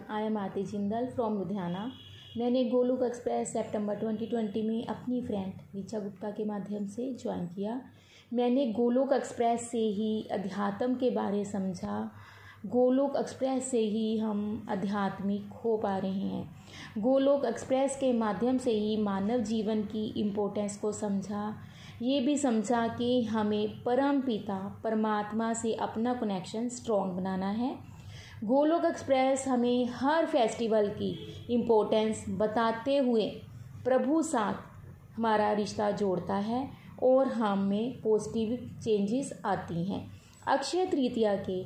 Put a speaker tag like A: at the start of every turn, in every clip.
A: Everyone I am Aarti Jindal from Ludhiana मैंने Golok express सितंबर 2020 में अपनी फ्रेंड ऋचा गुप्ता के माध्यम से ज्वाइन किया। मैंने गोलोक एक्सप्रेस से ही अध्यात्म के बारे समझा। गोलोक एक्सप्रेस से ही हम आध्यात्मिक हो पा रहे हैं। गोलोक एक्सप्रेस के माध्यम से ही मानव जीवन की इम्पोर्टेंस को समझा। ये भी समझा कि हमें परम पिता, परमात्मा से अपना कनेक्शन स्ट्रॉन्ग बनाना है। गोलोक एक्सप्रेस हमें हर फेस्टिवल की इम्पोर्टेंस बताते हुए प्रभु साथ हमारा रिश्ता जोड़ता है और हम में पॉजिटिव चेंजेस आती हैं। अक्षय तृतीया के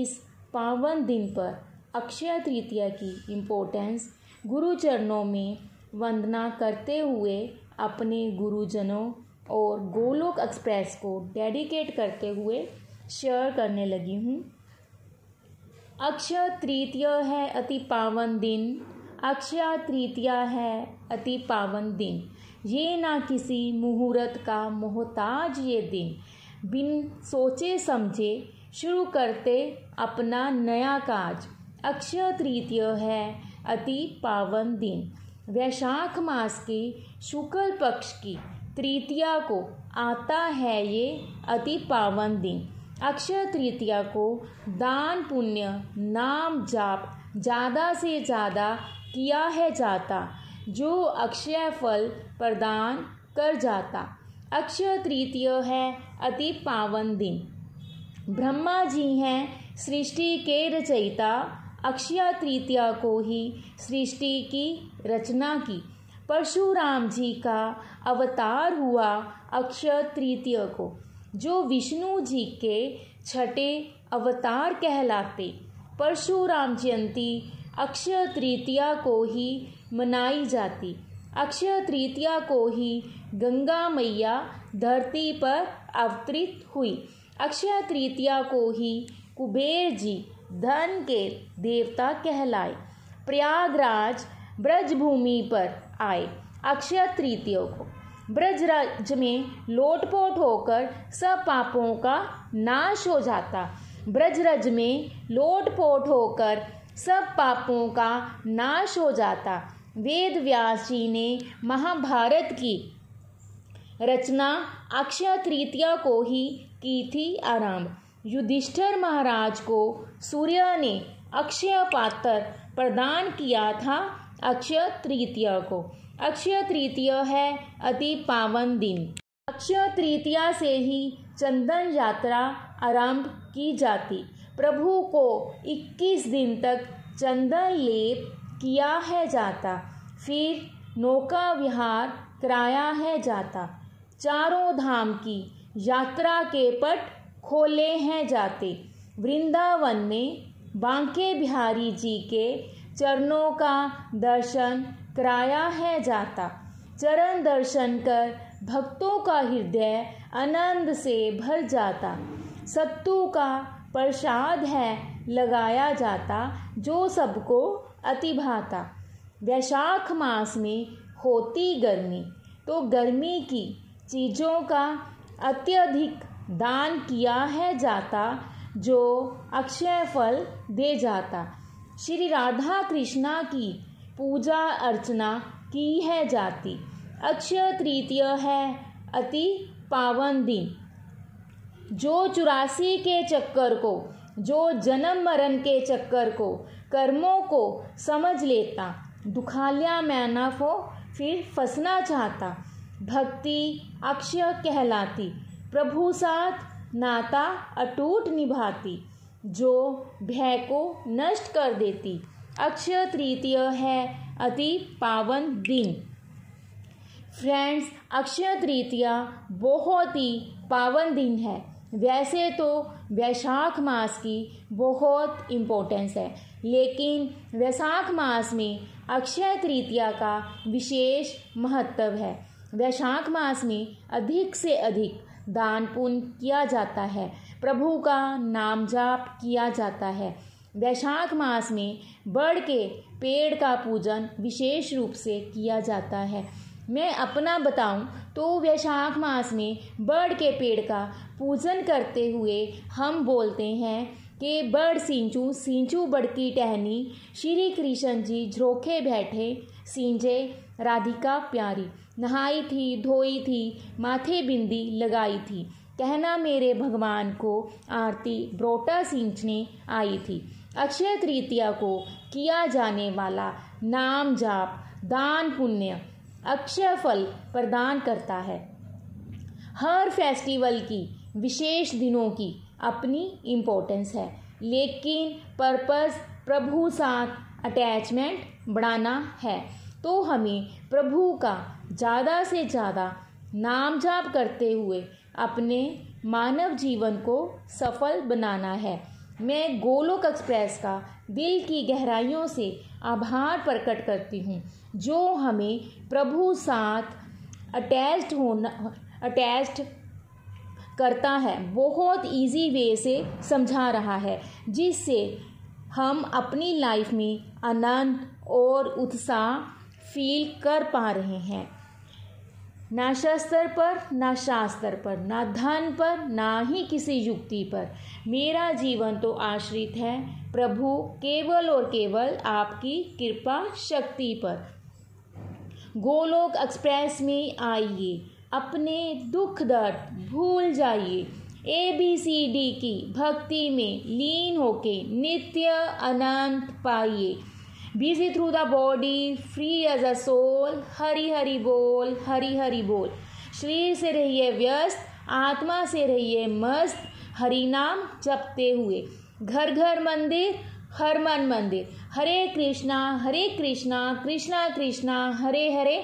A: इस पावन दिन पर अक्षय तृतीया की इम्पोर्टेंस गुरु चरणों में वंदना करते हुए अपने गुरुजनों और गोलोक एक्सप्रेस को डेडिकेट करते हुए शेयर करने लगी हूँ। अक्षय तृतीय है अति पावन दिन। अक्षय तृतीया है अति पावन दिन। ये ना किसी मुहूर्त का मोहताज ये दिन। बिन सोचे समझे शुरू करते अपना नया काज। अक्षय तृतीय है अति पावन दिन। वैशाख मास की शुक्ल पक्ष की तृतीया को आता है ये अति पावन दिन। अक्षय तृतीया को दान पुण्य नाम जाप ज़्यादा से ज़्यादा किया है जाता, जो अक्षय फल प्रदान कर जाता। अक्षय तृतीय है अति पावन दिन। ब्रह्मा जी हैं सृष्टि के रचयिता। अक्षय तृतीया को ही सृष्टि की रचना की। परशुराम जी का अवतार हुआ अक्षय तृतीय को। जो विष्णु जी के छठे अवतार कहलाते। परशुराम जयंती अक्षय तृतीया को ही मनाई जाती। अक्षय तृतीया को ही गंगा मैया धरती पर अवतरित हुई। अक्षय तृतीया को ही कुबेर जी धन के देवता कहलाए। प्रयागराज ब्रजभूमि पर आए अक्षय तृतीय को। ब्रजराज में लोटपोट होकर सब पापों का नाश हो जाता। ब्रजरज में लोटपोट होकर सब पापों का नाश हो जाता। वेद व्यास जी ने महाभारत की रचना अक्षय तृतीया को ही की थी आरंभ। युधिष्ठर महाराज को सूर्य ने अक्षय पात्र प्रदान किया था अक्षय तृतीया को। अक्षय तृतीय है अति पावन दिन। अक्षय तृतीया से ही चंदन यात्रा आरंभ की जाती। प्रभु को 21 दिन तक चंदन लेप किया है जाता। फिर नौका विहार कराया है जाता। चारों धाम की यात्रा के पट खोले हैं जाते। वृंदावन में बांके बिहारी जी के चरणों का दर्शन कराया है जाता। चरण दर्शन कर भक्तों का हृदय आनंद से भर जाता। सत्तू का प्रसाद है लगाया जाता, जो सबको अति भाता वैशाख मास में होती गर्मी तो गर्मी की चीज़ों का अत्यधिक दान किया है जाता, जो अक्षय फल दे जाता। श्री राधा कृष्णा की पूजा अर्चना की है जाती। अक्षय तृतीय है, अति पावन दिन। जो चुरासी के चक्कर को, जो जन्म मरण के चक्कर को, कर्मों को समझ लेता, दुखालिया मैनफ हो फिर फंसना चाहता। भक्ति अक्षय कहलाती, प्रभु साथ नाता अटूट निभाती, जो भय को नष्ट कर देती। अक्षय तृतीय है, अति पावन दिन। फ्रेंड्स अक्षय तृतीया बहुत ही पावन दिन है। वैसे तो वैशाख मास की बहुत इम्पोर्टेंस है, लेकिन वैशाख मास में अक्षय तृतीया का विशेष महत्व है। वैशाख मास में अधिक से अधिक दान पुण्य किया जाता है, प्रभु का नाम जाप किया जाता है। वैशाख मास में बड़ के पेड़ का पूजन विशेष रूप से किया जाता है। मैं अपना बताऊँ तो वैशाख मास में बड़ के पेड़ का पूजन करते हुए हम बोलते हैं कि बड़ सिंचू सिंचू बड़ की टहनी, श्री कृष्ण जी झरोखे बैठे सींजे राधिका प्यारी, नहाई थी, धोई थी, माथे बिंदी लगाई थी। कहना मेरे भगवान को आरती, ब्रोटा सींचने आई थी। अक्षय तृतीया को किया जाने वाला नाम जाप दान पुण्य अक्षय फल प्रदान करता है। हर फेस्टिवल की विशेष दिनों की अपनी इम्पोर्टेंस है। लेकिन पर्पस प्रभु साथ अटैचमेंट बढ़ाना है। तो हमें प्रभु का ज़्यादा से ज़्यादा नाम जाप करते हुए अपने मानव जीवन को सफल बनाना है। मैं गोलोक एक्सप्रेस का दिल की गहराइयों से आभार प्रकट करती हूँ, जो हमें प्रभु साथ अटैच्ड होना अटैच्ड करता है। बहुत इजी वे से समझा रहा है, जिससे हम अपनी लाइफ में आनंद और उत्साह फील कर पा रहे हैं। ना शस्त्र पर, ना शास्त्र पर, ना धन पर, ना ही किसी युक्ति पर। मेरा जीवन तो आश्रित है प्रभु, केवल और केवल आपकी कृपा शक्ति पर। गोलोक एक्सप्रेस में आइए, अपने दुख दर्द भूल जाइए। ए बी सी डी की भक्ति में लीन होके नित्य अनंत पाइए। Busy through the body free as a soul Hari Hari बोल हरी हरी बोल शरीर से रहिए व्यस्त आत्मा से रहिए मस्त हरि नाम जपते हुए घर घर मंदिर हर मन मंदिर हरे कृष्णा हरे कृष्णा कृष्णा कृष्णा हरे हरे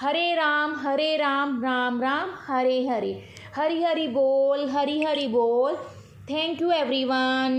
A: हरे राम हरे राम राम राम हरे हरे हरी हरि बोल हरी हरि बोल thank you everyone